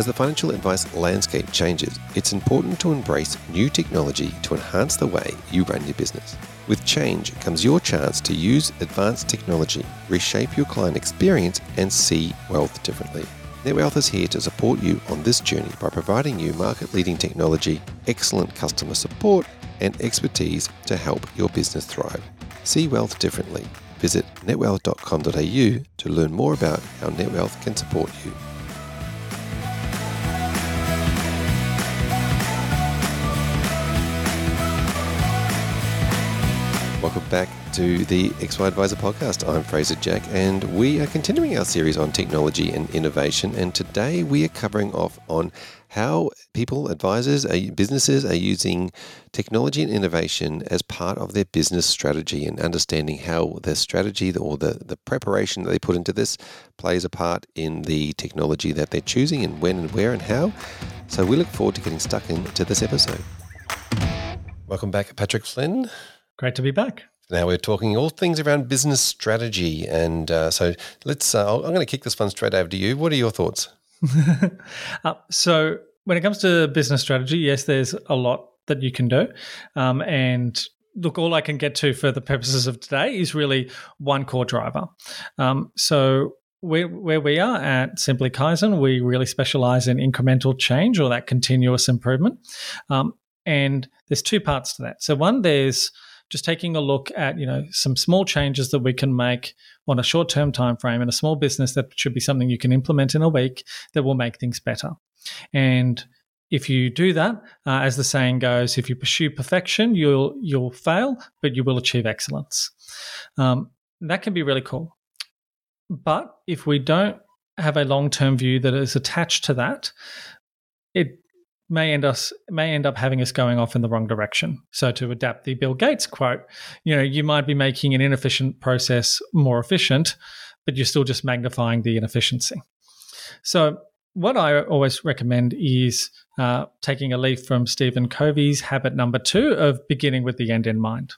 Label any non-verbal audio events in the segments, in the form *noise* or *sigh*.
As the financial advice landscape changes, it's important to embrace new technology to enhance the way you run your business. With change comes your chance to use advanced technology, reshape your client experience, and see wealth differently. NetWealth is here to support you on this journey by providing you market leading technology, excellent customer support, and expertise to help your business thrive. See wealth differently. Visit netwealth.com.au to learn more about how NetWealth can support you. Welcome back to the XY Advisor podcast. I'm Fraser Jack, and we are continuing our series on technology and innovation. And today we are covering off on how people, advisors, businesses are using technology and innovation as part of their business strategy and understanding how their strategy or the, the preparation that they put into this plays a part in the technology that they're choosing and when and where and how. So we look forward to getting stuck into this episode. Welcome back, Patrick Flynn. Great to be back. Now we're talking all things around business strategy, and uh, so let's. Uh, I'm going to kick this one straight over to you. What are your thoughts? *laughs* uh, so when it comes to business strategy, yes, there's a lot that you can do, um, and look, all I can get to for the purposes of today is really one core driver. Um, so where, where we are at Simply Kaizen, we really specialize in incremental change or that continuous improvement. Um, and there's two parts to that. So one, there's just taking a look at you know some small changes that we can make on a short-term time frame in a small business that should be something you can implement in a week that will make things better and if you do that, uh, as the saying goes, if you pursue perfection, you'll you'll fail, but you will achieve excellence. Um, that can be really cool. But if we don't have a long term view that is attached to that, it may end us may end up having us going off in the wrong direction. So to adapt the Bill Gates quote, you know, you might be making an inefficient process more efficient, but you're still just magnifying the inefficiency. So what I always recommend is uh, taking a leaf from Stephen Covey's habit number two of beginning with the end in mind.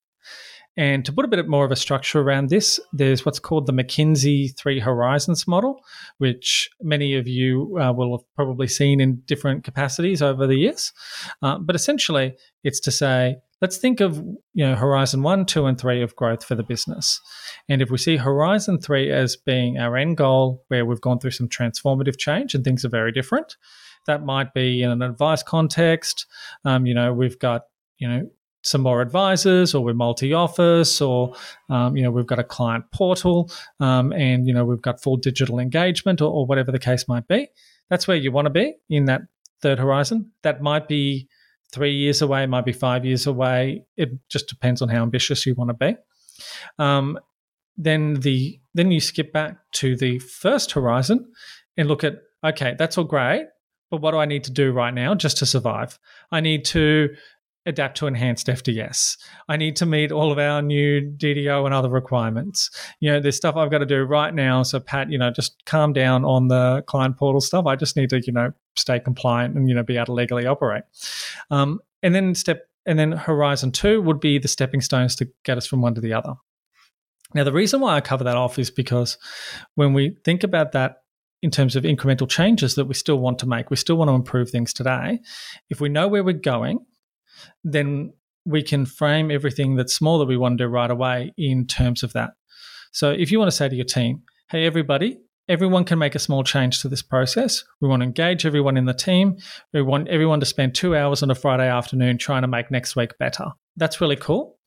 And to put a bit more of a structure around this, there's what's called the McKinsey Three Horizons model, which many of you uh, will have probably seen in different capacities over the years. Uh, but essentially, it's to say, let's think of you know Horizon One, Two, and Three of growth for the business. And if we see Horizon Three as being our end goal, where we've gone through some transformative change and things are very different, that might be in an advice context. Um, you know, we've got you know some more advisors or we're multi-office or um, you know we've got a client portal um, and you know we've got full digital engagement or, or, whatever the case might be. That's where you want to be in that third horizon. That might be three years away might be five years away. It just depends on how ambitious you want to be. Um, then the then you skip back to the first horizon and look at okay that's all great but what do I need to do right now just to survive? I need to adapt to enhanced FDS. I need to meet all of our new DDO and other requirements. You know, there's stuff I've got to do right now. So Pat, you know, just calm down on the client portal stuff. I just need to, you know, stay compliant and, you know, be able to legally operate. Um, and then step and then horizon two would be the stepping stones to get us from one to the other. Now, the reason why I cover that off is because when we think about that in terms of incremental changes that we still want to make, we still want to improve things today. If we know where we're going, then we can frame everything that's small that we want to do right away in terms of that. So if you want to say to your team, hey, everybody, everyone can make a small change to this process. We want to engage everyone in the team. We want everyone to spend two hours on a Friday afternoon trying to make next week better. That's really cool.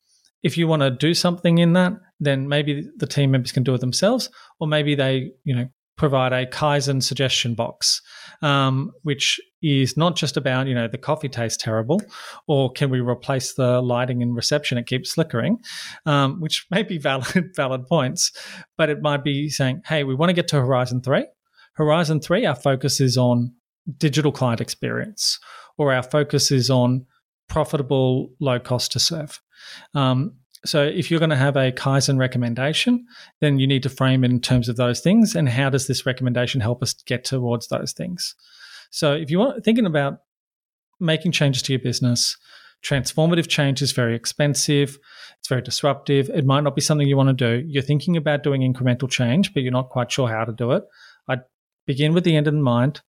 If you want to do something in that, then maybe the team members can do it themselves, or maybe they, you know, provide a Kaizen suggestion box, um, which is not just about, you know, the coffee tastes terrible or can we replace the lighting in reception? It keeps flickering, um, which may be valid, *laughs* valid points, but it might be saying, hey, we want to get to Horizon 3. Horizon 3, our focus is on digital client experience or our focus is on profitable, low cost to serve. Um, So if you're going to have a Kaizen recommendation, then you need to frame it in terms of those things and how does this recommendation help us get towards those things. So if you want thinking about making changes to your business, transformative change is very expensive, it's very disruptive. It might not be something you want to do. You're thinking about doing incremental change, but you're not quite sure how to do it. I'd begin with the end in mind,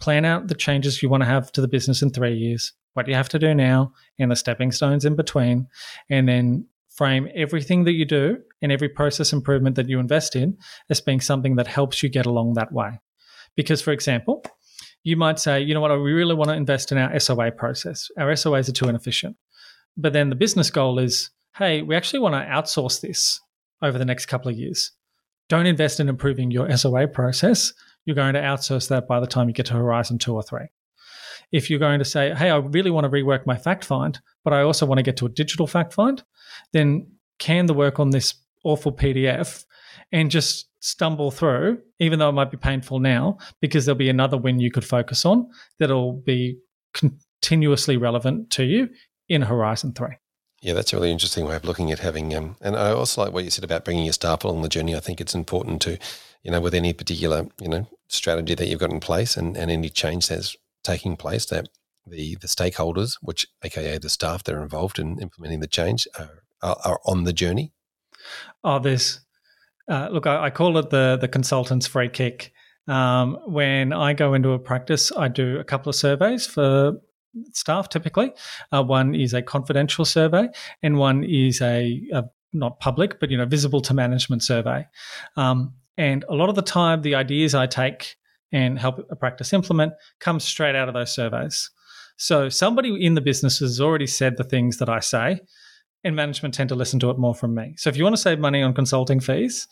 plan out the changes you want to have to the business in 3 years. What you have to do now and the stepping stones in between and then frame everything that you do and every process improvement that you invest in as being something that helps you get along that way. Because, for example, you might say, you know what, we really want to invest in our SOA process. Our SOAs are too inefficient. But then the business goal is, hey, we actually want to outsource this over the next couple of years. Don't invest in improving your SOA process. You're going to outsource that by the time you get to Horizon 2 or 3 if you're going to say, hey, I really want to rework my fact find, but I also want to get to a digital fact find, then can the work on this awful PDF and just stumble through, even though it might be painful now, because there'll be another win you could focus on that'll be continuously relevant to you in Horizon 3. Yeah, that's a really interesting way of looking at having. Um, and I also like what you said about bringing your staff along the journey. I think it's important to, you know, with any particular, you know, strategy that you've got in place and, and any change that's taking place that the the stakeholders, which aka the staff that are involved in implementing the change, are, are, are on the journey? Oh, there's uh, look, I, I, call it the the consultant's free kick. Um, when I go into a practice, I do a couple of surveys for staff. Typically, uh, one is a confidential survey, and one is a, a, not public, but you know, visible to management survey. Um, and a lot of the time, the ideas I take and help a practice implement comes straight out of those surveys. So somebody in the business has already said the things that I say, and management tend to listen to it more from me. So if you want to save money on consulting fees,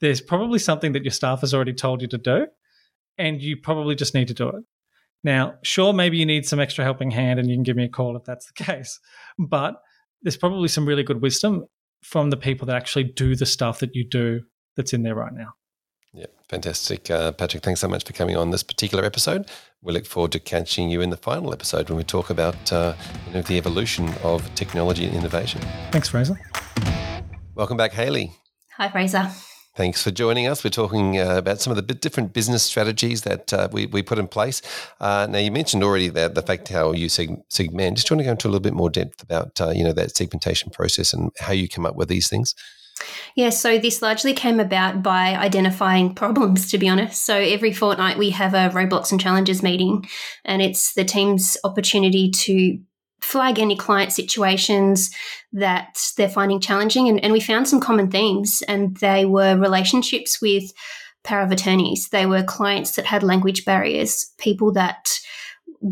there's probably something that your staff has already told you to do, and you probably just need to do it. Now, sure, maybe you need some extra helping hand, and you can give me a call if that's the *laughs* case. But there's probably some really good wisdom from the people that actually do the stuff that you do that's in there right now. Yeah, fantastic. Uh, Patrick, thanks so much for coming on this particular episode. We look forward to catching you in the final episode when we talk about uh, you know, the evolution of technology and innovation. Thanks, Fraser. Welcome back, Haley. Hi, Fraser. Thanks for joining us. We're talking uh, about some of the different business strategies that uh, we, we put in place. Uh, now, you mentioned already that the fact how you seg- segment. Just want to go into a little bit more depth about uh, you know that segmentation process and how you come up with these things. Yeah, so this largely came about by identifying problems, to be honest. So every fortnight we have a roadblocks and challenges meeting, and it's the team's opportunity to flag any client situations that they're finding challenging. And, and we found some common themes, and they were relationships with power of attorneys. They were clients that had language barriers, people that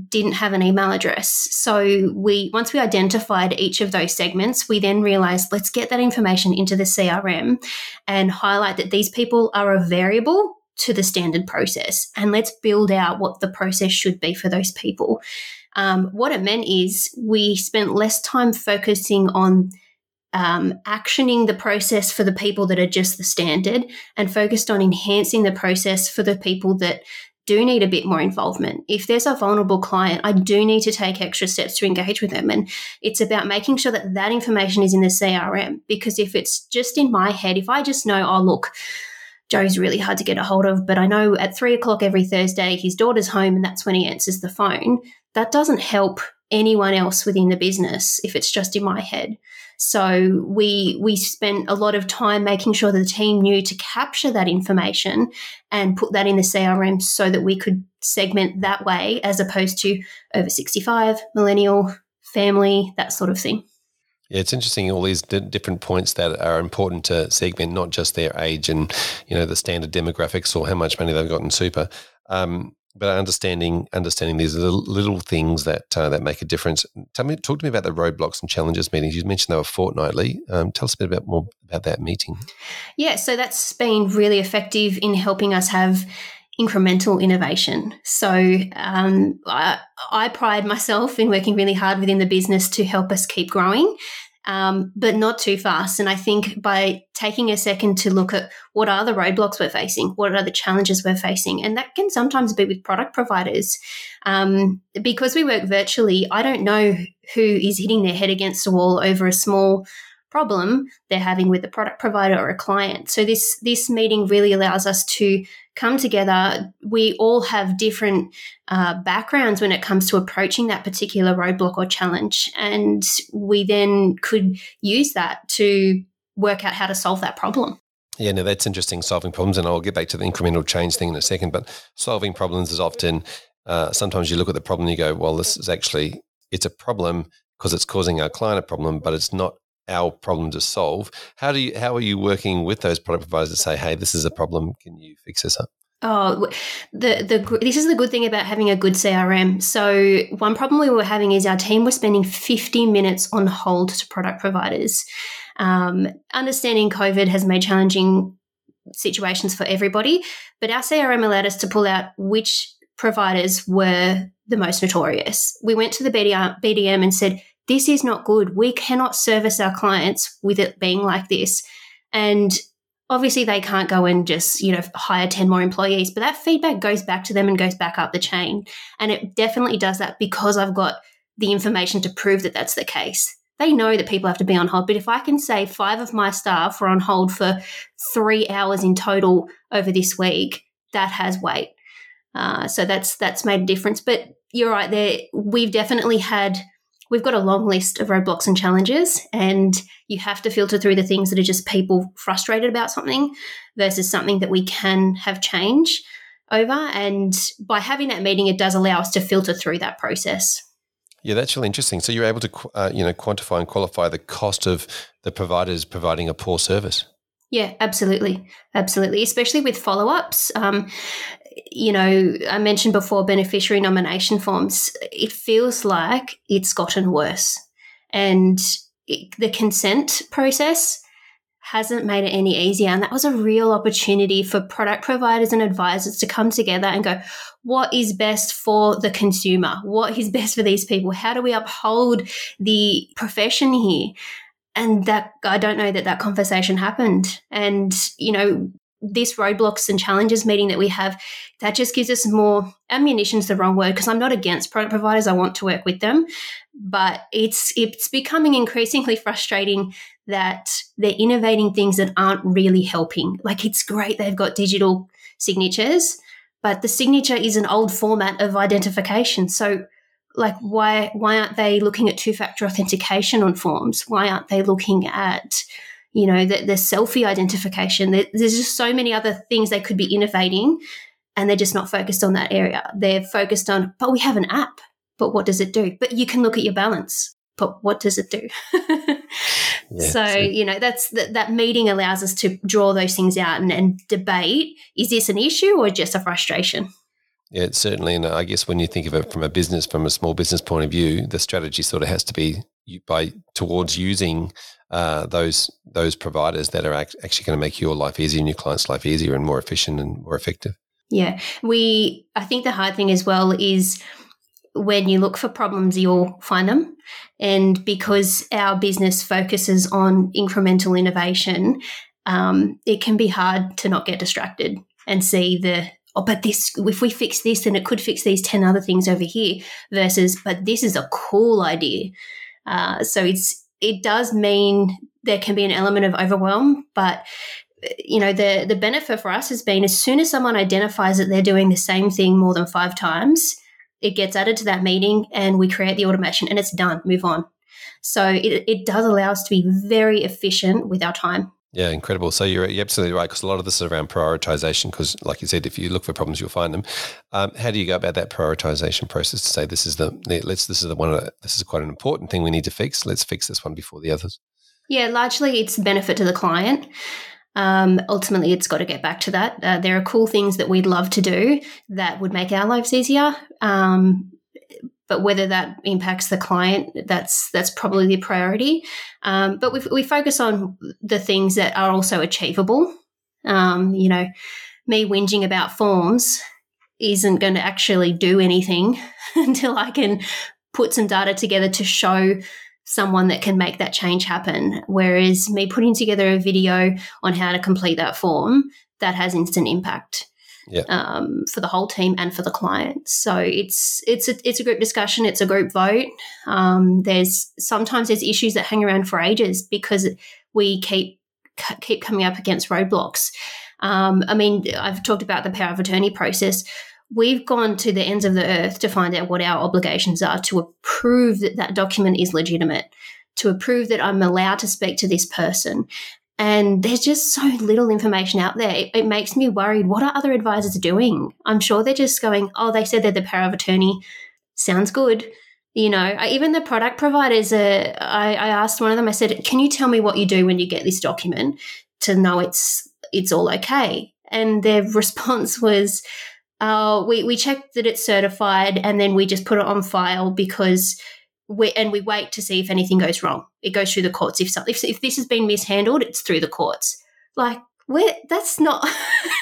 didn't have an email address. So we once we identified each of those segments, we then realized let's get that information into the CRM and highlight that these people are a variable to the standard process and let's build out what the process should be for those people. Um, what it meant is we spent less time focusing on um, actioning the process for the people that are just the standard and focused on enhancing the process for the people that do need a bit more involvement. If there's a vulnerable client, I do need to take extra steps to engage with them. And it's about making sure that that information is in the CRM. Because if it's just in my head, if I just know, oh, look, Joe's really hard to get a hold of, but I know at three o'clock every Thursday his daughter's home and that's when he answers the phone, that doesn't help anyone else within the business if it's just in my head. So we we spent a lot of time making sure that the team knew to capture that information and put that in the CRM so that we could segment that way as opposed to over 65, millennial, family, that sort of thing. Yeah, it's interesting all these d- different points that are important to segment, not just their age and you know the standard demographics or how much money they've got in super. Um, but understanding understanding these little, little things that uh, that make a difference. Tell me, talk to me about the roadblocks and challenges meetings. You mentioned they were fortnightly. Um, tell us a bit about more about that meeting. Yeah, so that's been really effective in helping us have incremental innovation. So um, I, I pride myself in working really hard within the business to help us keep growing um, but not too fast. And I think by taking a second to look at what are the roadblocks we're facing, what are the challenges we're facing, and that can sometimes be with product providers. Um, because we work virtually, I don't know who is hitting their head against a wall over a small problem they're having with the product provider or a client. So this this meeting really allows us to come together. We all have different uh, backgrounds when it comes to approaching that particular roadblock or challenge, and we then could use that to work out how to solve that problem. Yeah, no, that's interesting. Solving problems, and I'll get back to the incremental change thing in a second. But solving problems is often uh, sometimes you look at the problem and you go, "Well, this is actually it's a problem because it's causing our client a problem, but it's not our problem to solve." How do you how are you working with those product providers to say, "Hey, this is a problem. Can you fix this up?" Oh, the the this is the good thing about having a good CRM. So one problem we were having is our team was spending 50 minutes on hold to product providers. Um, understanding COVID has made challenging situations for everybody, but our CRM allowed us to pull out which providers were the most notorious. We went to the BDM and said, This is not good. We cannot service our clients with it being like this. And obviously, they can't go and just, you know, hire 10 more employees, but that feedback goes back to them and goes back up the chain. And it definitely does that because I've got the information to prove that that's the case they know that people have to be on hold. But if I can say five of my staff were on hold for three hours in total over this week, that has weight. Uh, so that's that's made a difference. But you're right there. We've definitely had we've got a long list of roadblocks and challenges, and you have to filter through the things that are just people frustrated about something versus something that we can have change over. And by having that meeting, it does allow us to filter through that process. Yeah, that's really interesting. So you're able to, uh, you know, quantify and qualify the cost of the providers providing a poor service. Yeah, absolutely, absolutely. Especially with follow ups. Um, you know, I mentioned before beneficiary nomination forms. It feels like it's gotten worse, and it, the consent process hasn't made it any easier. And that was a real opportunity for product providers and advisors to come together and go, what is best for the consumer? What is best for these people? How do we uphold the profession here? And that I don't know that that conversation happened. And, you know, this roadblocks and challenges meeting that we have, that just gives us more ammunition is the wrong word because I'm not against product providers. I want to work with them, but it's it's becoming increasingly frustrating that they're innovating things that aren't really helping. Like it's great they've got digital signatures, but the signature is an old format of identification. So like why why aren't they looking at two-factor authentication on forms? Why aren't they looking at you know the, the selfie identification? There's just so many other things they could be innovating and they're just not focused on that area. They're focused on, but we have an app. But what does it do? But you can look at your balance. But what does it do? *laughs* yeah, so, so, you know, that's that, that meeting allows us to draw those things out and, and debate is this an issue or just a frustration? Yeah, certainly. And I guess when you think of it from a business, from a small business point of view, the strategy sort of has to be by towards using uh, those those providers that are act- actually going to make your life easier and your client's life easier and more efficient and more effective. Yeah, we. I think the hard thing as well is when you look for problems, you'll find them. And because our business focuses on incremental innovation, um, it can be hard to not get distracted and see the oh, but this if we fix this, then it could fix these ten other things over here. Versus, but this is a cool idea. Uh, so it's it does mean there can be an element of overwhelm, but you know the the benefit for us has been as soon as someone identifies that they're doing the same thing more than five times it gets added to that meeting and we create the automation and it's done move on. So it, it does allow us to be very efficient with our time yeah, incredible. So you're, you're absolutely right because a lot of this is around prioritization. Because, like you said, if you look for problems, you'll find them. Um, how do you go about that prioritization process to say this is the let's this is the one that this is quite an important thing we need to fix. Let's fix this one before the others. Yeah, largely it's benefit to the client. Um, ultimately, it's got to get back to that. Uh, there are cool things that we'd love to do that would make our lives easier. Um, but whether that impacts the client, that's that's probably the priority. Um, but we, we focus on the things that are also achievable. Um, you know, me whinging about forms isn't going to actually do anything *laughs* until I can put some data together to show someone that can make that change happen. Whereas me putting together a video on how to complete that form, that has instant impact. Yeah. um, for the whole team and for the client. So it's it's a, it's a group discussion. It's a group vote. Um, there's sometimes there's issues that hang around for ages because we keep keep coming up against roadblocks. Um, I mean, I've talked about the power of attorney process. We've gone to the ends of the earth to find out what our obligations are to approve that that document is legitimate, to approve that I'm allowed to speak to this person. And there's just so little information out there. It, it, makes me worried. What are other advisors doing? I'm sure they're just going, oh, they said they're the power of attorney. Sounds good. You know, even the product providers, uh, I, I asked one of them, I said, can you tell me what you do when you get this document to know it's it's all okay? And their *laughs* response was, uh, we, we check that it's certified and then we just put it on file because we, and we wait to see if anything goes wrong. It goes through the courts. If if, if this has been mishandled, it's through the courts. Like, where that's not,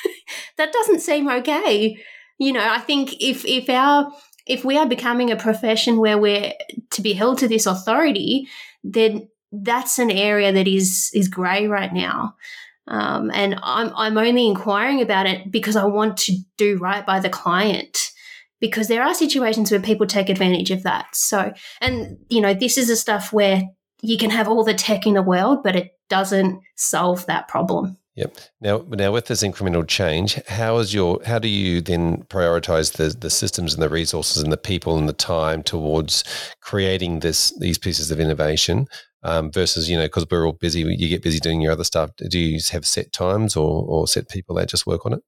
*laughs* that doesn't seem okay. You know, I think if if our if we are becoming a profession where we're to be held to this authority, then that's an area that is is grey right now. Um, and I'm I'm only inquiring about it because I want to do right by the client because there are situations where people take advantage of that. So, and you know, this is the stuff where you can have all the tech in the world, but it doesn't solve that problem. Yep. Now, now with this incremental change, how is your how do you then prioritize the the systems and the resources and the people and the time towards creating this these pieces of innovation um, versus you know because we're all busy, you get busy doing your other stuff. Do you have set times or or set people that just work on it?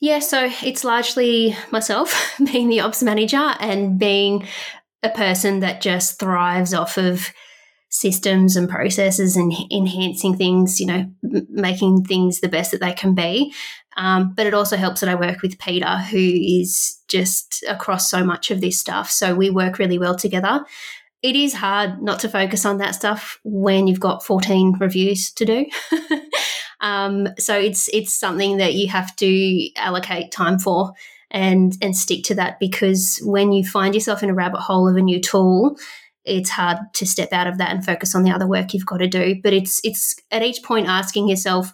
Yeah, so it's largely myself *laughs* being the ops manager and being a person that just thrives off of systems and processes and enhancing things, you know, m- making things the best that they can be. Um, but it also helps that I work with Peter, who is just across so much of this stuff. So we work really well together. It is hard not to focus on that stuff when you've got 14 reviews to do. *laughs* Um, so it's it's something that you have to allocate time for and and stick to that because when you find yourself in a rabbit hole of a new tool, it's hard to step out of that and focus on the other work you've got to do. But it's it's at each point asking yourself,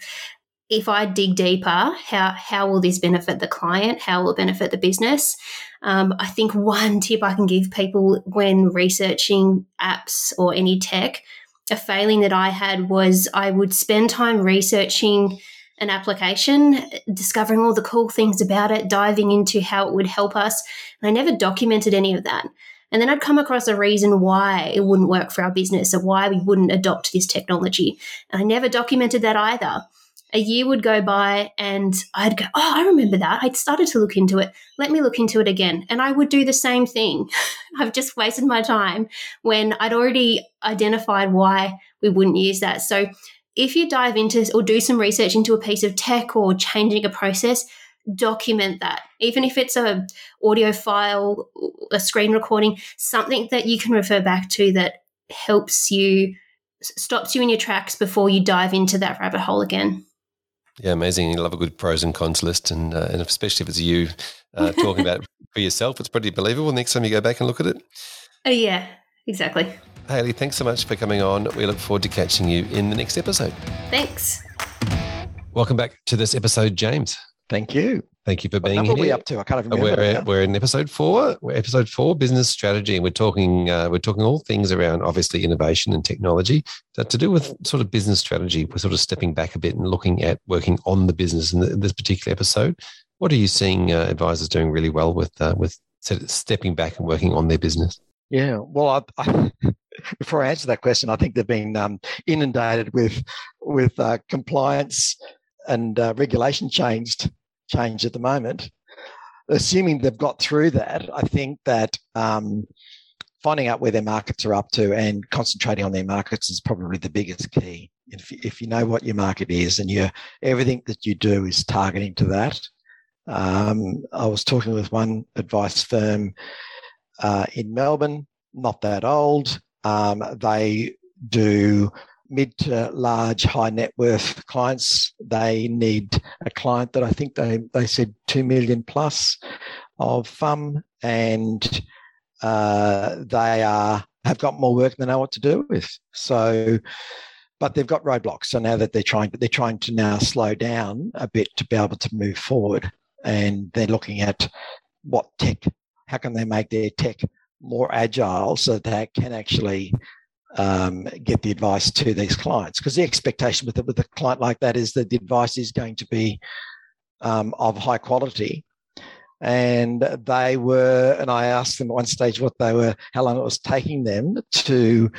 if I dig deeper, how how will this benefit the client? How will it benefit the business? Um, I think one tip I can give people when researching apps or any tech a failing that I had was I would spend time researching an application, discovering all the cool things about it, diving into how it would help us. And I never documented any of that. And then I'd come across a reason why it wouldn't work for our business or why we wouldn't adopt this technology. And I never documented that either a year would go by and I'd go, Oh, I remember that. I'd started to look into it. Let me look into it again. And I would do the same thing. *laughs* I've just wasted my time when I'd already identified why we wouldn't use that. So if you dive into or do some research into a piece of tech or changing a process, document that even if it's a audio file a screen recording something that you can refer back to that helps you stops you in your tracks before you dive into that rabbit hole again yeah, amazing. You love a good pros and cons list, and uh, and especially if it's you uh, talking about it *laughs* for yourself, it's pretty believable. Next time you go back and look at it. Oh yeah, exactly. Haley, thanks so much for coming on. We look forward to catching you in the next episode. Thanks. Welcome back to this episode, James. Thank you. Thank you for being what here. What are we up to? I can't even remember. We're, we're in episode four. We're episode four, business strategy, and we're talking uh, we're talking all things around obviously innovation and technology. But to do with sort of business strategy, we're sort of stepping back a bit and looking at working on the business in, this particular episode. What are you seeing uh, advisors doing really well with uh, with stepping back and working on their business? Yeah, well, I, I, *laughs* before I answer that question, I think they've been um, inundated with with uh, compliance and uh, regulation changed change at the moment. Assuming they've got through that, I think that um, finding out where their markets are up to and concentrating on their markets is probably the biggest key. If, if you know what your market is and you everything that you do is targeting to that. Um, I was talking with one advice firm uh, in Melbourne, not that old. Um, they do mid to large high net worth clients. They need a client that i think they, they said 2 million plus of fum and uh, they are have got more work than they know what to do with. So but they've got roadblocks. So now that they're trying they're trying to now slow down a bit to be able to move forward and they're looking at what tech, how can they make their tech more agile so that they can actually um, get the advice to these clients. Because the expectation with, with a client like that is that the advice is going to be um, of high quality. And they were, and I asked them at one stage what they were, how long it was taking them to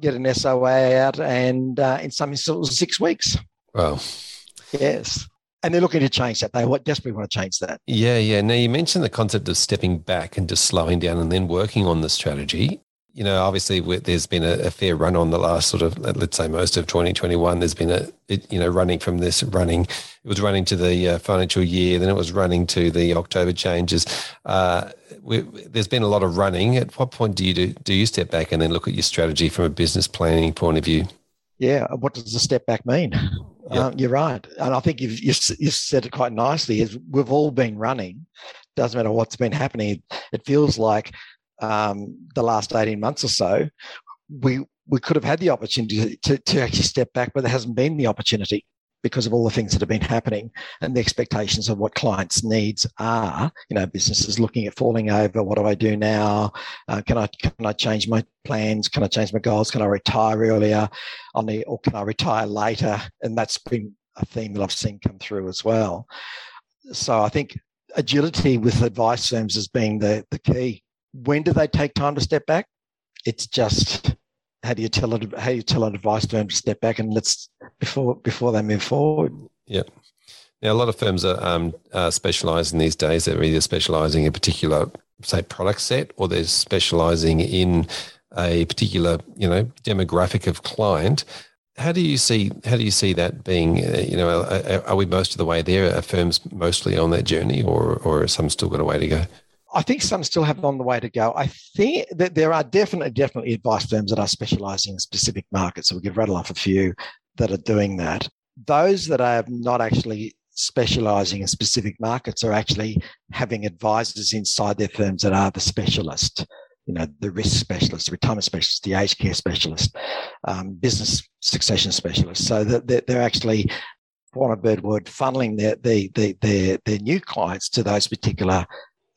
get an SOA out, and uh, in some instances, six weeks. Wow. Yes. And they're looking to change that. They desperately want to change that. Yeah, yeah. Now, you mentioned the concept of stepping back and just slowing down and then working on the strategy you know, obviously there's been a, a, fair run on the last sort of, let's say most of 2021. There's been a, it, you know, running from this running, it was running to the uh, financial year, then it was running to the October changes. Uh, we, there's been a lot of running. At what point do you do, do you step back and then look at your strategy from a business planning point of view? Yeah. What does the step back mean? Yep. Um, you're right. And I think you've, you've, you've said it quite nicely is we've all been running. Doesn't matter what's been happening. It feels like um, the last 18 months or so, we we could have had the opportunity to, to actually step back, but there hasn't been the opportunity because of all the things that have been happening and the expectations of what clients' needs are. You know, businesses looking at falling over. What do I do now? Uh, can I can I change my plans? Can I change my goals? Can I retire earlier on the or can I retire later? And that's been a theme that I've seen come through as well. So I think agility with advice firms as being the the key when do they take time to step back? It's just how do you tell it? How do you tell an advice firm to step back and let's before before they move forward? Yeah. Now, a lot of firms are, um, are specialising these days. They're either specialising in a particular, say, product set, or they're specialising in a particular, you know, demographic of client. How do you see how do you see that being? Uh, you know, are, are, we most of the way there? Are firms mostly on that journey, or or some still got a way to go? I think some still have on the way to go. I think that there are definitely, definitely advice firms that are specializing in specific markets. So we could rattle off a few that are doing that. Those that are not actually specializing in specific markets are actually having advisors inside their firms that are the specialist. You know, the risk specialist, the retirement specialist, the aged care specialist, um, business succession specialist. So that they're actually, for want of a bird word, funneling their, their, their, their new clients to those particular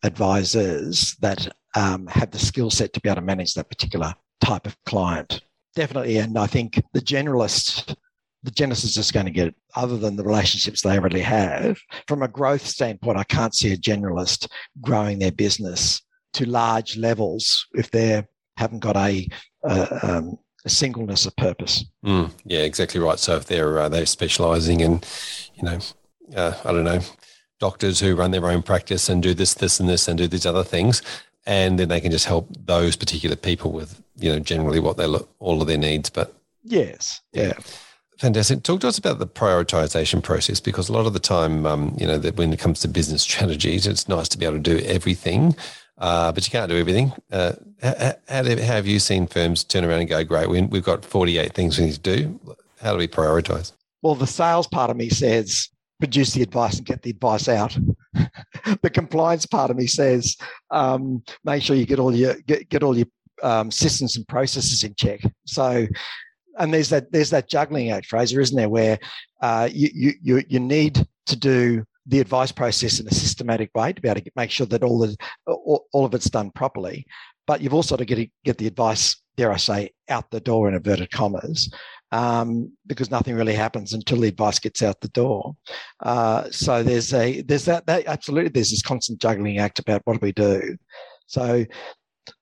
advisors that um, have the skill set to be able to manage that particular type of client. Definitely. And I think the generalist, the generalist is just going to get, other than the relationships they already have, from a growth standpoint, I can't see a generalist growing their business to large levels if they haven't got a, a, um, a singleness of purpose. Mm, yeah, exactly right. So if they're uh, they're specialising in, you know, uh, I don't know, doctors who run their own practice and do this, this, and this, and do these other things, and then they can just help those particular people with you know generally what they look all of their needs. But yes, yeah. Fantastic. Talk to us about the prioritization process because a lot of the time, um, you know, that when it comes to business strategies, it's nice to be able to do everything, uh, but you can't do everything. Uh, how, how, have you seen firms turn around and go, great, we, we've got 48 things we need to do. How do we prioritize? Well, the sales part of me says produce the advice and get the advice out. *laughs* the compliance part of me says um, make sure you get all your get, get all your um, systems and processes in check. So, and there's that there's that juggling act, Fraser, isn't there, where uh, you you you need to do the advice process in a systematic way to be able to make sure that all the all, all of it's done properly. But you've also got to get get the advice, dare I say, out the door in inverted commas um, because nothing really happens until the advice gets out the door. Uh, so there's a there's that, that absolutely there's this constant juggling act about what do we do. So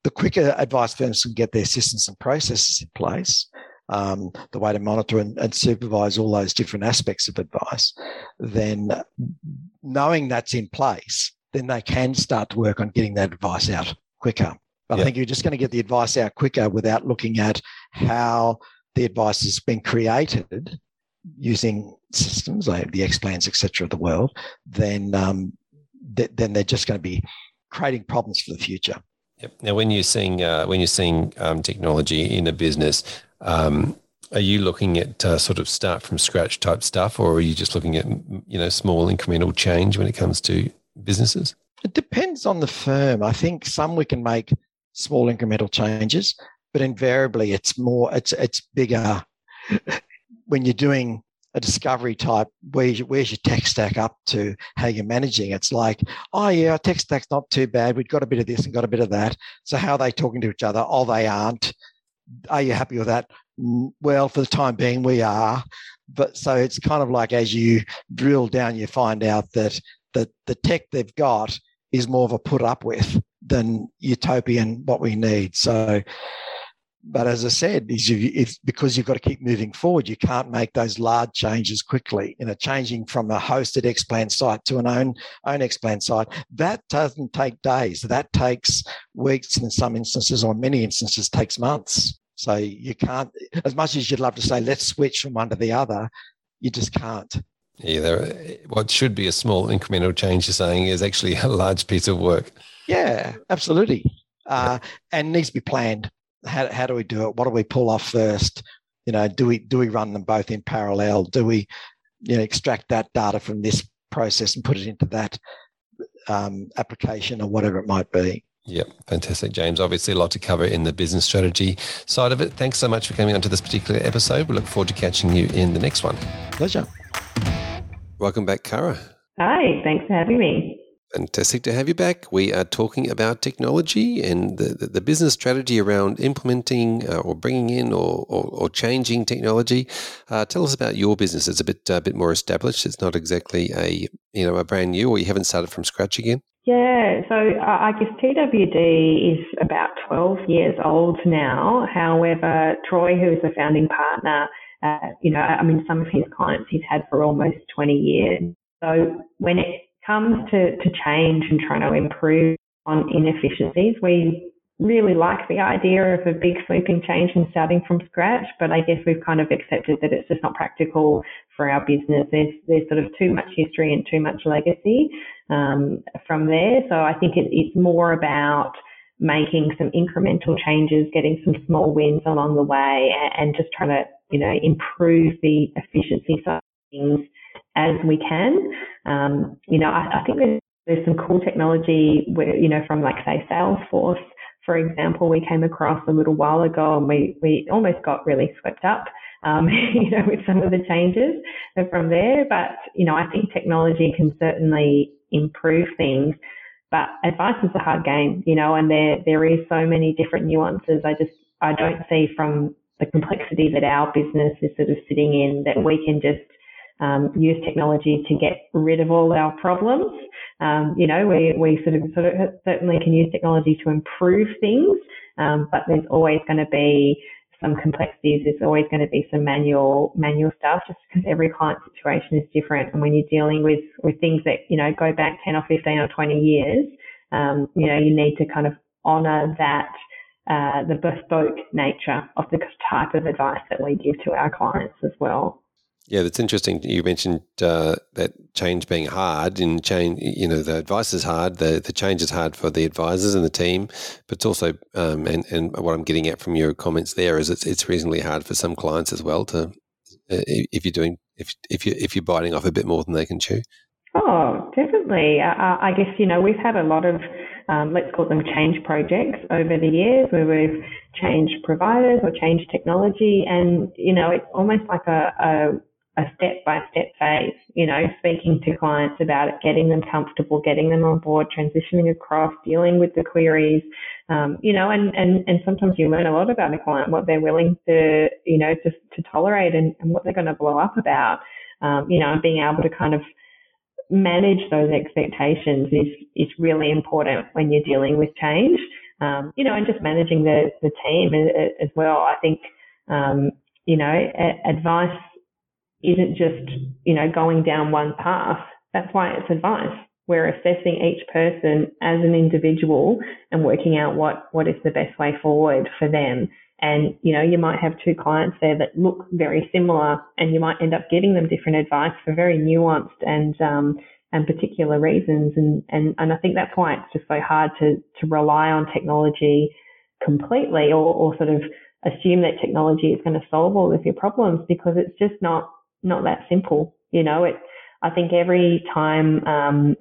the quicker advice firms can get their systems and processes in place, um, the way to monitor and, and, supervise all those different aspects of advice, then knowing that's in place, then they can start to work on getting that advice out quicker. But I think you're just going to get the advice out quicker without looking at how the advice has been created using systems like the Xplans, etc. of the world, then um, th- then they're just going to be creating problems for the future. Yep. Now, when you're seeing uh, when you're seeing um, technology in a business, um, are you looking at uh, sort of start from scratch type stuff, or are you just looking at you know small incremental change when it comes to businesses? It depends on the firm. I think some we can make small incremental changes but invariably it's more it's it's bigger *laughs* when you're doing a discovery type, where's your, where's your tech stack up to how you're managing? It's like, oh yeah, our tech stack's not too bad. We've got a bit of this and got a bit of that. So how are they talking to each other? Oh, they aren't. Are you happy with that? Well, for the time being, we are. But so it's kind of like as you drill down, you find out that that the tech they've got is more of a put up with than utopian what we need. So but as I said, it's because you've got to keep moving forward. You can't make those large changes quickly. You know, changing from a hosted Xplan site to an own own Xplan site that doesn't take days. That takes weeks, and in some instances, or many instances, takes months. So you can't, as much as you'd love to say, let's switch from one to the other, you just can't. Yeah, what should be a small incremental change you're saying is actually a large piece of work. Yeah, absolutely. Uh, and needs to be planned how, how do we do it? What do we pull off first? You know, do we do we run them both in parallel? Do we, you know, extract that data from this process and put it into that um, application or whatever it might be? Yep, fantastic, James. Obviously, a lot to cover in the business strategy side of it. Thanks so much for coming onto this particular episode. We look forward to catching you in the next one. Pleasure. Welcome back, Kara. Hi, thanks for having me. Fantastic to have you back. We are talking about technology and the, the, the business strategy around implementing uh, or bringing in or, or, or changing technology. Uh, tell us about your business. It's a bit a uh, bit more established. It's not exactly a you know a brand new, or you haven't started from scratch again. Yeah, so I guess TWD is about 12 years old now. However, Troy, who is the founding partner, uh, you know, I mean, some of his clients he's had for almost 20 years. So when it comes to, to change and trying to improve on inefficiencies, we really like the idea of a big sweeping change and starting from scratch, but I guess we've kind of accepted that it's just not practical for our business. There's there's sort of too much history and too much legacy um, from there. So I think it, it's more about making some incremental changes, getting some small wins along the way, and, and just trying to you know improve the efficiency side of things as we can. Um, you know, I, I think there's, there's some cool technology where, you know, from like say Salesforce, for example, we came across a little while ago and we, we almost got really swept up, um, *laughs* you know, with some of the changes from there. But, you know, I think technology can certainly improve things. But advice is a hard game, you know, and there there is so many different nuances. I just I don't see from the complexity that our business is sort of sitting in that we can just um, use technology to get rid of all our problems. Um, you know, we, we sort of, sort of certainly can use technology to improve things, um, but there's always going to be some complexities. There's always going to be some manual manual stuff, just because every client situation is different. And when you're dealing with with things that you know go back 10 or 15 or 20 years, um, you know, you need to kind of honour that. Uh, the bespoke nature of the type of advice that we give to our clients as well. Yeah, that's interesting. You mentioned uh, that change being hard, and change. You know, the advice is hard. The the change is hard for the advisors and the team, but it's also, um, and and what I'm getting at from your comments there is it's it's reasonably hard for some clients as well to, uh, if you're doing if if you if you're biting off a bit more than they can chew. Oh, definitely. I, I guess you know we've had a lot of um, let's call them change projects over the years where we've changed providers or changed technology, and you know it's almost like a, a a step by step phase, you know, speaking to clients about it, getting them comfortable, getting them on board, transitioning across, dealing with the queries, um, you know, and, and, and sometimes you learn a lot about a client, what they're willing to, you know, to, to tolerate and, and what they're going to blow up about, um, you know, and being able to kind of manage those expectations is, is really important when you're dealing with change, um, you know, and just managing the, the team as well. I think, um, you know, advice isn't just, you know, going down one path. That's why it's advice. We're assessing each person as an individual and working out what, what is the best way forward for them. And, you know, you might have two clients there that look very similar and you might end up getting them different advice for very nuanced and, um, and particular reasons. And, and, and I think that's why it's just so hard to, to rely on technology completely or, or sort of assume that technology is going to solve all of your problems because it's just not not that simple. You know, it, I think every time, um,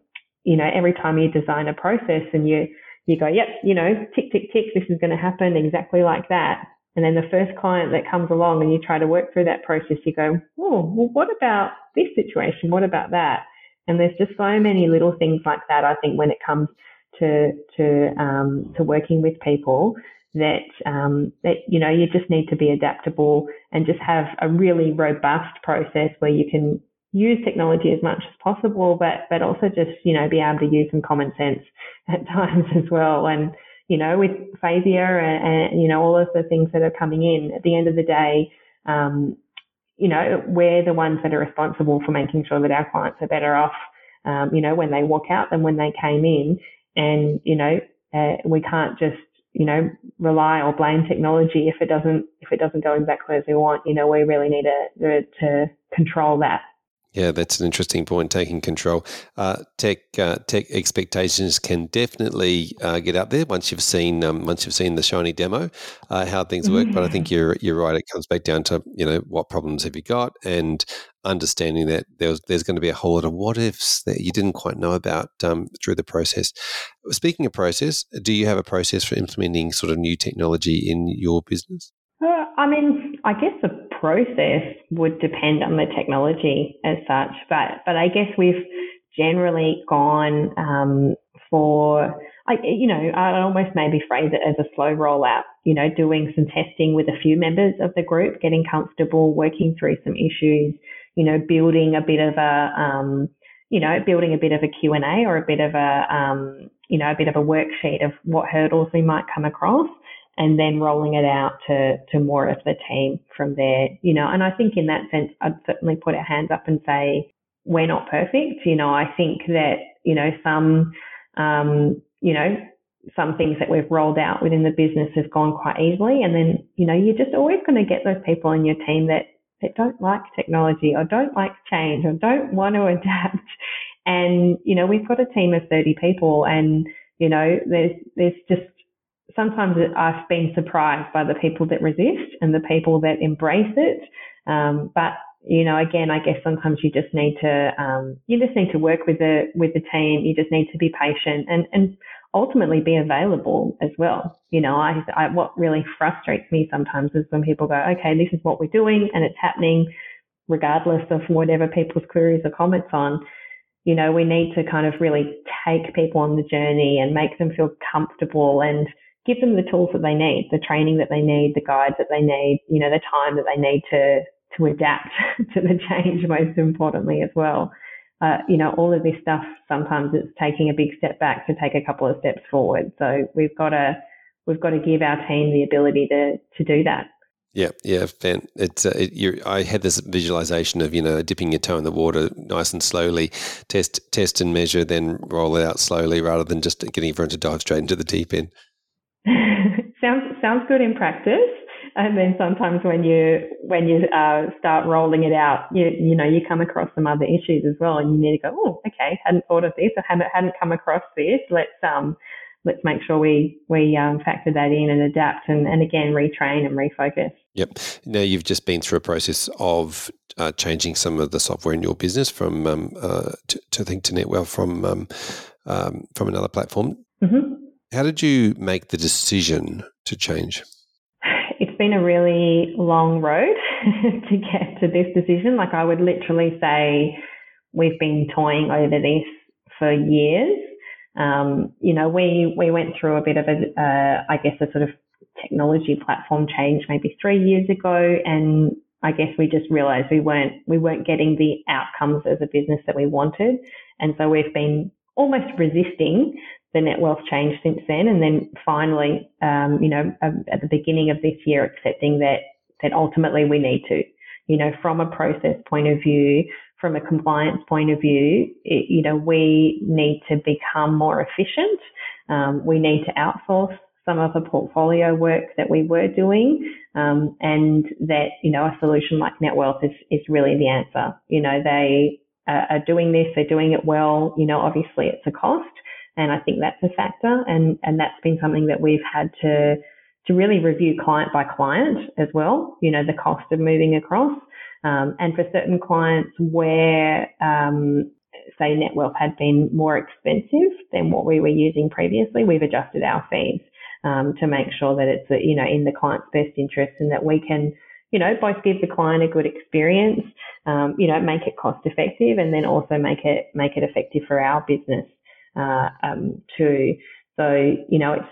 you know, every time you design a process and you, you go, yep, you know, tick, tick, tick, this is going to happen exactly like that. And then the first client that comes along and you try to work through that process, you go, oh, well, what about this situation? What about that? And there's just so many little things like that. I think when it comes to to um, to working with people, that um, that you know you just need to be adaptable and just have a really robust process where you can use technology as much as possible, but but also just you know be able to use some common sense *laughs* at times as well. And you know with FASEA and, and you know all of the things that are coming in, at the end of the day, um, you know we're the ones that are responsible for making sure that our clients are better off. Um, you know when they walk out than when they came in, and you know uh, we can't just you know, rely or blame technology if it doesn't if it doesn't go exactly as we want. You know, we really need to to control that. Yeah, that's an interesting point. Taking control, uh, tech uh, tech expectations can definitely uh, get up there once you've seen um, once you've seen the shiny demo uh, how things work. But I think mm-hmm. you're you're right. It comes back down to you know what problems have you got and understanding that there's there's going to be a whole lot of what ifs that you didn't quite know about um, through the process. Speaking of process, do you have a process for implementing sort of new technology in your business? Uh, I mean, I guess the process would depend on the technology as such, but but I guess we've generally gone um, for, I, you know, I almost maybe phrase it as a slow rollout. You know, doing some testing with a few members of the group, getting comfortable, working through some issues. You know, building a bit of a, um, you know, building a bit of a Q and A or a bit of a, um, you know, a bit of a worksheet of what hurdles we might come across and then rolling it out to, to more of the team from there, you know, and I think in that sense, I'd certainly put our hands up and say, we're not perfect. You know, I think that, you know, some, um, you know, some things that we've rolled out within the business have gone quite easily. And then, you know, you're just always going to get those people in your team that, that don't like technology or don't like change or don't want to adapt. And, you know, we've got a team of 30 people and, you know, there's, there's just sometimes I've been surprised by the people that resist and the people that embrace it. Um, but you know, again, I guess sometimes you just need to um, you just need to work with the with the team. You just need to be patient and and ultimately be available as well. You know, I, I what really frustrates me sometimes is when people go, okay, this is what we're doing and it's happening, regardless of whatever people's queries or comments on you know, we need to kind of really take people on the journey and make them feel comfortable and give them the tools that they need, the training that they need, the guides that they need, you know, the time that they need to to adapt *laughs* to the change most importantly as well. Uh, you know, all of this stuff sometimes it's taking a big step back to take a couple of steps forward. So we've got to we've got to give our team the ability to to do that. Yeah, yeah, fan. It's uh, it, I had this visualization of you know dipping your toe in the water nice and slowly, test test and measure, then roll it out slowly rather than just getting everyone to dive straight into the deep end. *laughs* sounds sounds good in practice, and then sometimes when you when you uh, start rolling it out, you you know you come across some other issues as well, and you need to go, oh, okay, hadn't thought of this, or hadn't hadn't come across this. Let's um let's make sure we we um, factor that in and adapt, and and again retrain and refocus. Yep. Now you've just been through a process of uh, changing some of the software in your business from um, uh, to, to think to Netwealth from um, um, from another platform. Mm-hmm. How did you make the decision to change? It's been a really long road *laughs* to get to this decision. Like I would literally say, we've been toying over this for years. Um, you know, we we went through a bit of a, uh, I guess, a sort of technology platform change maybe three years ago, and I guess we just realised we weren't we weren't getting the outcomes as a business that we wanted, and so we've been almost resisting the Netwealth change since then. And then finally, um, you know, um, at the beginning of this year, accepting that, that ultimately we need to, you know, from a process point of view, from a compliance point of view, it, you know, we need to become more efficient. Um, we need to outsource some of the portfolio work that we were doing, um, and that you know a solution like Netwealth is is really the answer. You know, they uh, are doing this, they're doing it well. You know, obviously it's a cost, and I think that's a factor. And, and that's been something that we've had to, to really review client by client as well, you know, the cost of moving across. Um, and for certain clients where, um, say Netwealth had been more expensive than what we were using previously, we've adjusted our fees. um, to make sure that it's you know in the client's best interest and that we can you know both give the client a good experience, um, you know make it cost effective, and then also make it make it effective for our business uh, um, too. So you know it's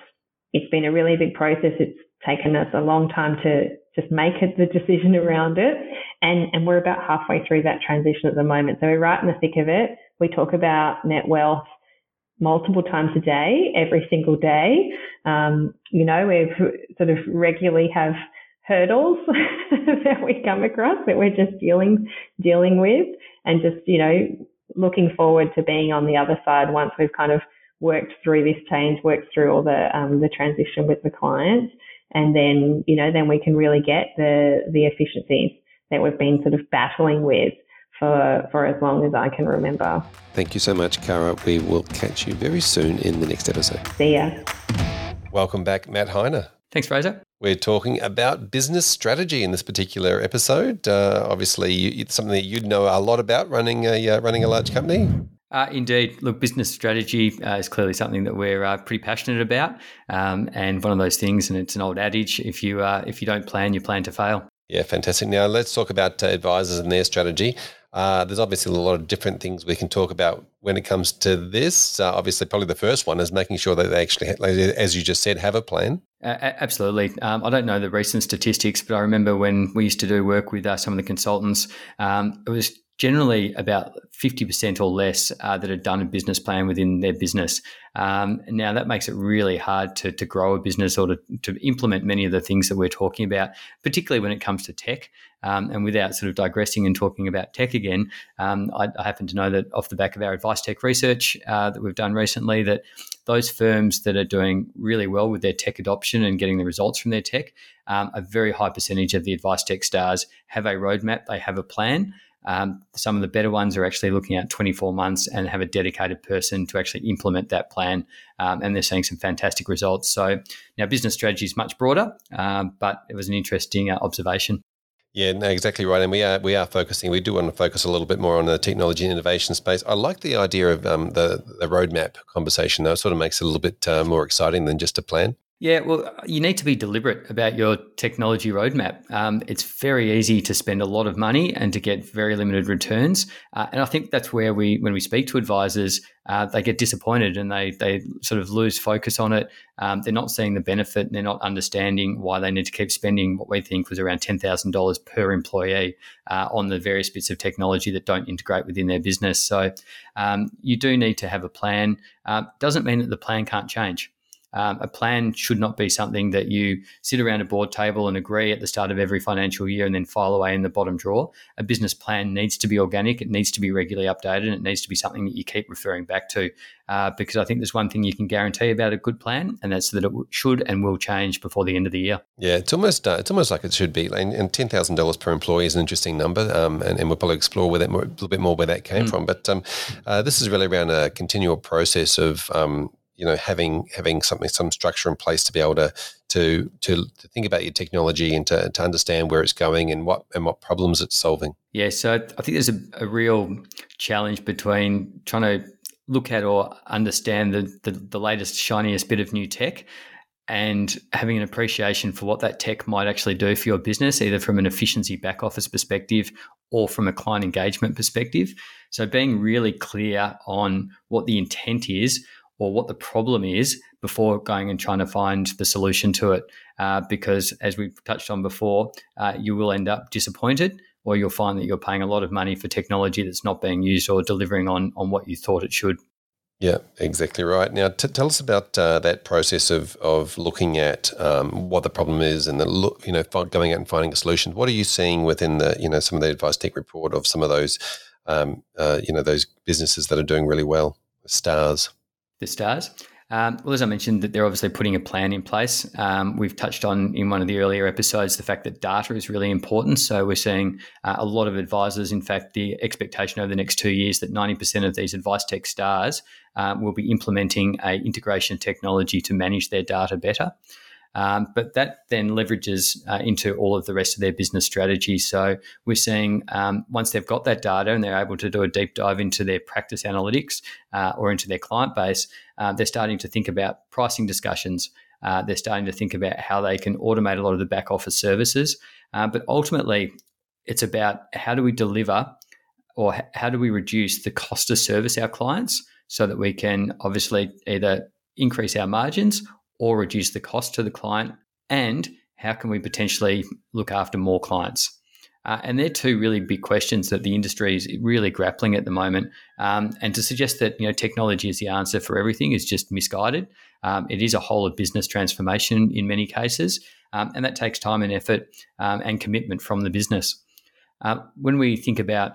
it's been a really big process. It's taken us a long time to just make it the decision around it. And, and we're about halfway through that transition at the moment. So we're right in the thick of it. We talk about Netwealth multiple times a day, every single day. Um, you know, we sort of regularly have hurdles *laughs* that we come across that we're just dealing dealing with, and just you know looking forward to being on the other side once we've kind of worked through this change, worked through all the um, the transition with the client, and then you know then we can really get the the efficiencies that we've been sort of battling with for for as long as I can remember. Thank you so much, Cara. We will catch you very soon in the next episode. See ya. Welcome back, Matt Heine. Thanks, Fraser. We're talking about business strategy in this particular episode. Uh, obviously, you, it's something that you'd know a lot about running a uh, running a large company. Uh, indeed. Look, business strategy uh, is clearly something that we're uh, pretty passionate about, um, and one of those things. And it's an old adage: if you uh, if you don't plan, you plan to fail. Yeah, fantastic. Now let's talk about uh, advisors and their strategy. Uh, there's obviously a lot of different things we can talk about when it comes to this. obviously, probably the first one is making sure that they actually, as you just said, have a plan. Absolutely. Um, I don't know the recent statistics, but I remember when we used to do work with some of the consultants, um, it was generally about 50% or less uh, that had done a business plan within their business. Um, now, that makes it really hard to, to grow a business or to, to implement many of the things that we're talking about, particularly when it comes to tech. Um, and without sort of digressing and talking about tech again, um, I, I, happen to know that off the back of our advice tech research uh, that we've done recently, that those firms that are doing really well with their tech adoption and getting the results from their tech, um, a very high percentage of the advice tech stars have a roadmap, they have a plan. Um, some of the better ones are actually looking at 24 months and have a dedicated person to actually implement that plan. Um, and they're seeing some fantastic results. So now business strategy is much broader, um, but it was an interesting uh, observation. Yeah, no, exactly right. And we are we are focusing. We do want to focus a little bit more on the technology and innovation space. I like the idea of um, the the roadmap conversation. Though, it sort of makes it a little bit uh, more exciting than just a plan. Yeah, well, you need to be deliberate about your technology roadmap. Um, it's very easy to spend a lot of money and to get very limited returns, uh, and I think that's where we, when we speak to advisors, uh, they get disappointed and they they sort of lose focus on it. Um, they're not seeing the benefit, and they're not understanding why they need to keep spending what we think was around ten thousand dollars per employee uh, on the various bits of technology that don't integrate within their business. So um, you do need to have a plan. Uh, doesn't mean that the plan can't change. Um, a plan should not be something that you sit around a board table and agree at the start of every financial year and then file away in the bottom drawer. A business plan needs to be organic, it needs to be regularly updated, and it needs to be something that you keep referring back to. Uh, because I think there's one thing you can guarantee about a good plan, and that's that it should and will change before the end of the year. Yeah, it's almost uh, it's almost like it should be. And, and ten thousand dollars per employee is an interesting number, um, and, and, we'll probably explore where that more, a little bit more where that came mm. from. But um, uh, this is really around a continual process of um, you know having having something some structure in place to be able to to to, think about your technology and to, to understand where it's going and what and what problems it's solving. Yeah, so I think there's a, a real challenge between trying to look at or understand the, the, the latest shiniest bit of new tech and having an appreciation for what that tech might actually do for your business, either from an efficiency back office perspective or from a client engagement perspective. So, being really clear on what the intent is, or what the problem is before going and trying to find the solution to it. Uh, because as we've touched on before, uh, you will end up disappointed or you'll find that you're paying a lot of money for technology that's not being used or delivering on, on what you thought it should. Yeah, exactly right. Now, t- tell us about uh, that process of of looking at um, what the problem is and the look, you know, going out and finding a solution. What are you seeing within the, you know, some of the advice tech report of some of those, um, uh, you know, those businesses that are doing really well, stars? The stars. Um, well, as I mentioned, that they're obviously putting a plan in place. Um, we've touched on in one of the earlier episodes the fact that data is really important. So we're seeing uh, a lot of advisors. In fact, the expectation over the next two years that 90% of these advice tech stars uh, will be implementing a integration technology to manage their data better. Um, but that then leverages uh, into all of the rest of their business strategy. So we're seeing um, once they've got that data and they're able to do a deep dive into their practice analytics uh, or into their client base, uh, they're starting to think about pricing discussions. Uh, they're starting to think about how they can automate a lot of the back office services. Uh, but ultimately, it's about how do we deliver or how do we reduce the cost to service our clients so that we can obviously either increase our margins or reduce the cost to the client and how can we potentially look after more clients uh, and they're two really big questions that the industry is really grappling at the moment. Um, and to suggest that you know technology is the answer for everything is just misguided. Um, it is a whole of business transformation in many cases, um, and that takes time and effort um, and commitment from the business. Uh, when we think about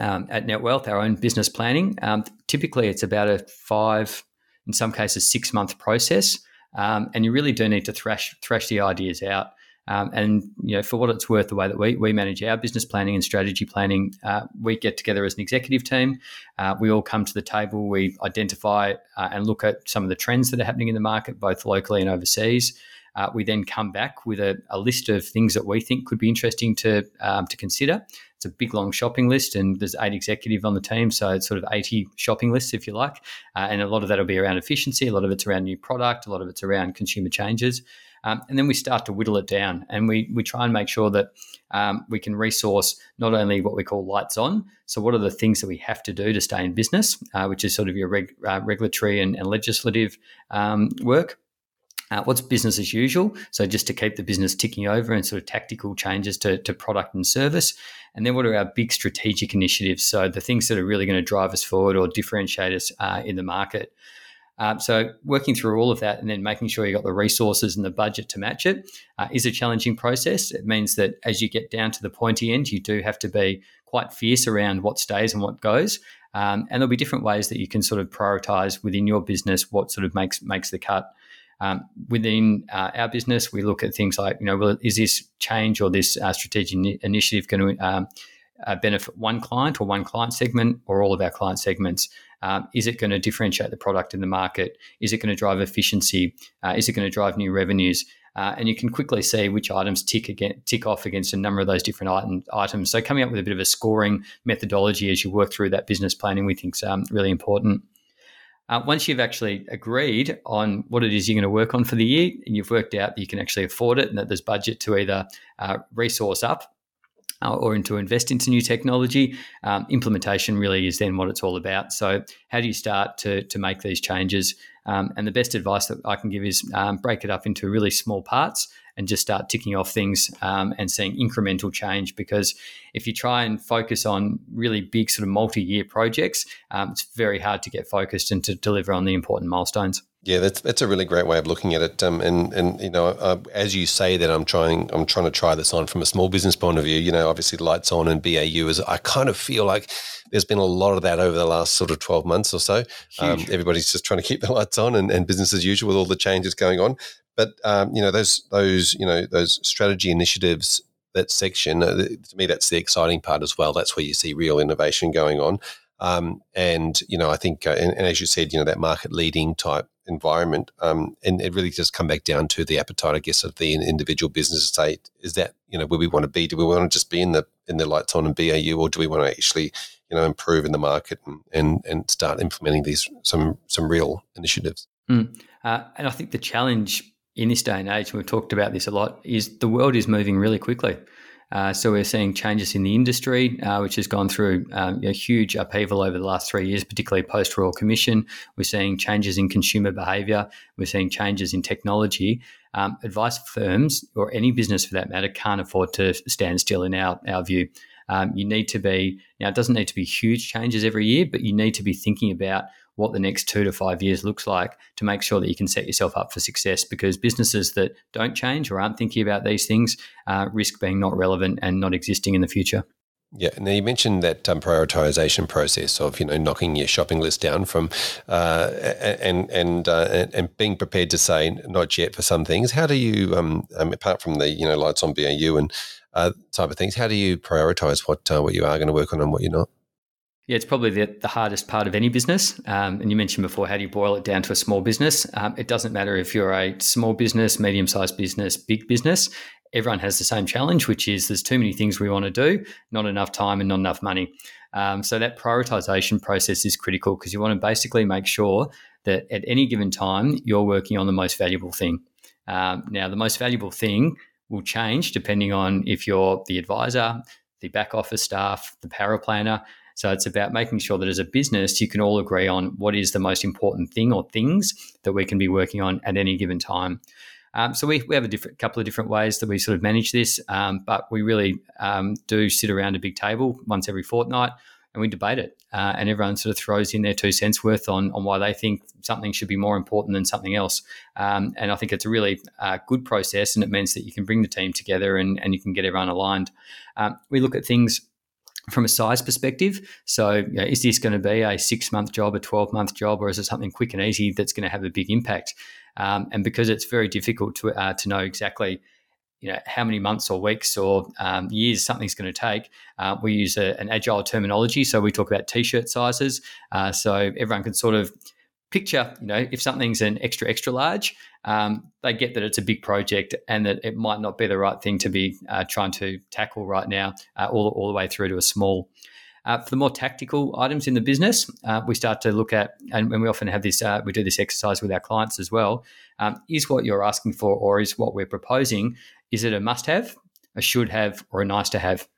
um, at NetWealth, our own business planning, um, typically it's about a five, in some cases, six month process. Um, and you really do need to thrash the ideas out. Um, and you know, for what it's worth, the way that we, we manage our business planning and strategy planning, uh, we get together as an executive team. Uh, we all come to the table. We identify uh, and look at some of the trends that are happening in the market, both locally and overseas. Uh, we then come back with a, a, list of things that we think could be interesting to um, to consider. It's a big long shopping list, and there's eight executive on the team, so it's sort of 80 shopping lists, if you like. Uh, and a lot of that will be around efficiency, a lot of it's around new product, a lot of it's around consumer changes. Um, and then we start to whittle it down, and we we try and make sure that um, we can resource not only what we call lights on. So, what are the things that we have to do to stay in business, uh, which is sort of your reg, uh, regulatory and, and legislative um, work, uh, what's business as usual? So just to keep the business ticking over and sort of tactical changes to, to product and service. And then what are our big strategic initiatives? So the things that are really going to drive us forward or differentiate us uh, in the market. Um, so working through all of that and then making sure you've got the resources and the budget to match it uh, is a challenging process. It means that as you get down to the pointy end, you do have to be quite fierce around what stays and what goes. Um, and there'll be different ways that you can sort of prioritize within your business what sort of makes makes the cut. Um, within uh, our business, we look at things like, you know, well, is this change or this uh, strategic initiative going to um, uh, benefit one client or one client segment or all of our client segments? Um, is it going to differentiate the product in the market? Is it going to drive efficiency? Uh, is it going to drive new revenues? Uh, and you can quickly see which items tick again, tick off against a number of those different item, items. So coming up with a bit of a scoring methodology as you work through that business planning, we think is um, really important. Uh, once you've actually agreed on what it is you're going to work on for the year, and you've worked out that you can actually afford it, and that there's budget to either uh, resource up uh, or into invest into new technology, um, implementation really is then what it's all about. So, how do you start to to make these changes? Um, and the best advice that I can give is um, break it up into really small parts and just start ticking off things um, and seeing incremental change. Because if you try and focus on really big, sort of multi year projects, um, it's very hard to get focused and to deliver on the important milestones. Yeah, that's that's a really great way of looking at it. Um, and and you know, uh, as you say that, I'm trying I'm trying to try this on from a small business point of view. You know, obviously the lights on and BAU is. I kind of feel like there's been a lot of that over the last sort of 12 months or so. Um, everybody's just trying to keep the lights on and, and business as usual with all the changes going on. But um, you know those those you know those strategy initiatives that section uh, to me that's the exciting part as well. That's where you see real innovation going on. Um, and you know I think uh, and, and, as you said you know that market leading type environment um, and it really does come back down to the appetite I guess of the individual business say is that you know where we want to be do we want to just be in the in the lights on and BAU or do we want to actually you know improve in the market and and, and start implementing these some some real initiatives. Mm. Uh, and I think the challenge in this day and age, and we've talked about this a lot, is the world is moving really quickly. Uh, so we're seeing changes in the industry, uh, which has gone through um, a huge upheaval over the last three years, particularly post Royal Commission. We're seeing changes in consumer behaviour. We're seeing changes in technology. Um, advice firms, or any business for that matter, can't afford to stand still in our, our view. Um, you need to be, now, it doesn't need to be huge changes every year, but you need to be thinking about what the next two to five years looks like to make sure that you can set yourself up for success because businesses that don't change or aren't thinking about these things uh, risk being not relevant and not existing in the future. Yeah, now you mentioned that um, prioritization process of you know knocking your shopping list down from uh, and and uh, and being prepared to say not yet for some things. How do you, um, um, apart from the you know lights on BAU and uh, type of things, how do you prioritize what uh, what you are going to work on and what you're not? Yeah, it's probably the, the hardest part of any business. Um, and you mentioned before, how do you boil it down to a small business? Um, it doesn't matter if you're a small business, medium sized business, big business. Everyone has the same challenge, which is there's too many things we want to do, not enough time, and not enough money. Um, so that prioritization process is critical because you want to basically make sure that at any given time, you're working on the most valuable thing. Um, now, the most valuable thing will change depending on if you're the advisor, the back office staff, the paraplanner. So it's about making sure that as a business, you can all agree on what is the most important thing or things that we can be working on at any given time. Um, so we, we have a different couple of different ways that we sort of manage this, um, but we really um, do sit around a big table once every fortnight and we debate it. Uh, and everyone sort of throws in their two cents worth on, on why they think something should be more important than something else. Um, and I think it's a really uh, good process, and it means that you can bring the team together and, and you can get everyone aligned. Um, we look at things from a size perspective. So, you know, is this going to be a six month job, a 12 month job, or is it something quick and easy that's going to have a big impact? Um, and because it's very difficult to, uh, to know exactly you know how many months or weeks or um, years something's going to take. Uh, we use a, an agile terminology, so we talk about t-shirt sizes, uh, so everyone can sort of picture. You know, if something's an extra extra large, um, they get that it's a big project and that it might not be the right thing to be uh, trying to tackle right now, uh, all all the way through to a small. Uh, for the more tactical items in the business, uh, we start to look at, and, and we often have this, uh, we do this exercise with our clients as well. Um, is what you're asking for, or is what we're proposing, is it a must have, a should have, or a nice to have?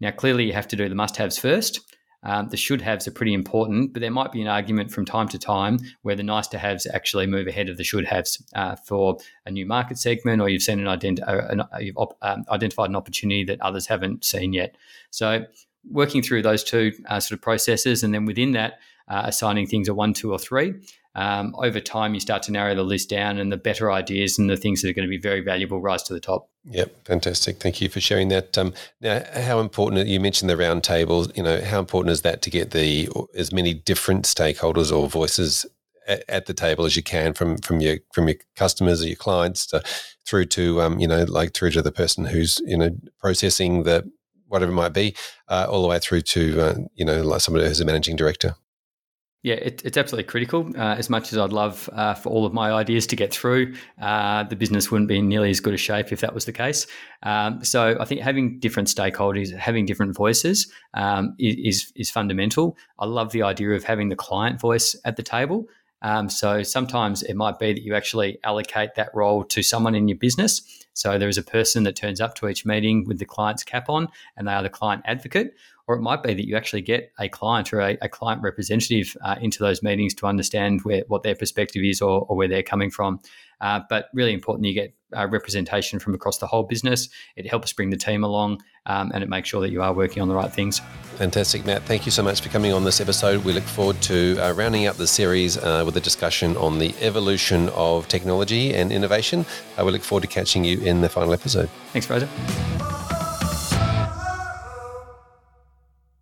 Now, clearly, you have to do the must haves first. Um, the should haves are pretty important, but there might be an argument from time to time where the nice to haves actually move ahead of the should haves uh, for a new market segment, or you've seen an, ident- uh, an you've op- um, identified an opportunity that others haven't seen yet. So, working through those two uh, sort of processes, and then within that, uh, assigning things a one, two, or three. Um, over time, you start to narrow the list down, and the better ideas and the things that are going to be very valuable rise to the top. Yep, fantastic. Thank you for sharing that. Um, now, how important you mentioned the roundtable. You know, how important is that to get the as many different stakeholders or voices at, at the table as you can from from your from your customers or your clients to, through to um, you know like through to the person who's you know processing the whatever it might be, uh, all the way through to uh, you know like somebody who's a managing director. Yeah, it, it's absolutely critical. Uh, as much as I'd love uh, for all of my ideas to get through, uh, the business wouldn't be in nearly as good a shape if that was the case. Um, so I think having different stakeholders, having different voices um, is, is fundamental. I love the idea of having the client voice at the table. Um, so sometimes it might be that you actually allocate that role to someone in your business. So there is a person that turns up to each meeting with the client's cap on, and they are the client advocate or it might be that you actually get a client or a, a client representative uh, into those meetings to understand where what their perspective is or, or where they're coming from. Uh, but really important, you get uh, representation from across the whole business. It helps bring the team along um, and it makes sure that you are working on the right things. Fantastic, Matt. Thank you so much for coming on this episode. We look forward to uh, rounding up the series uh, with a discussion on the evolution of technology and innovation. Uh, we look forward to catching you in the final episode. Thanks, Fraser.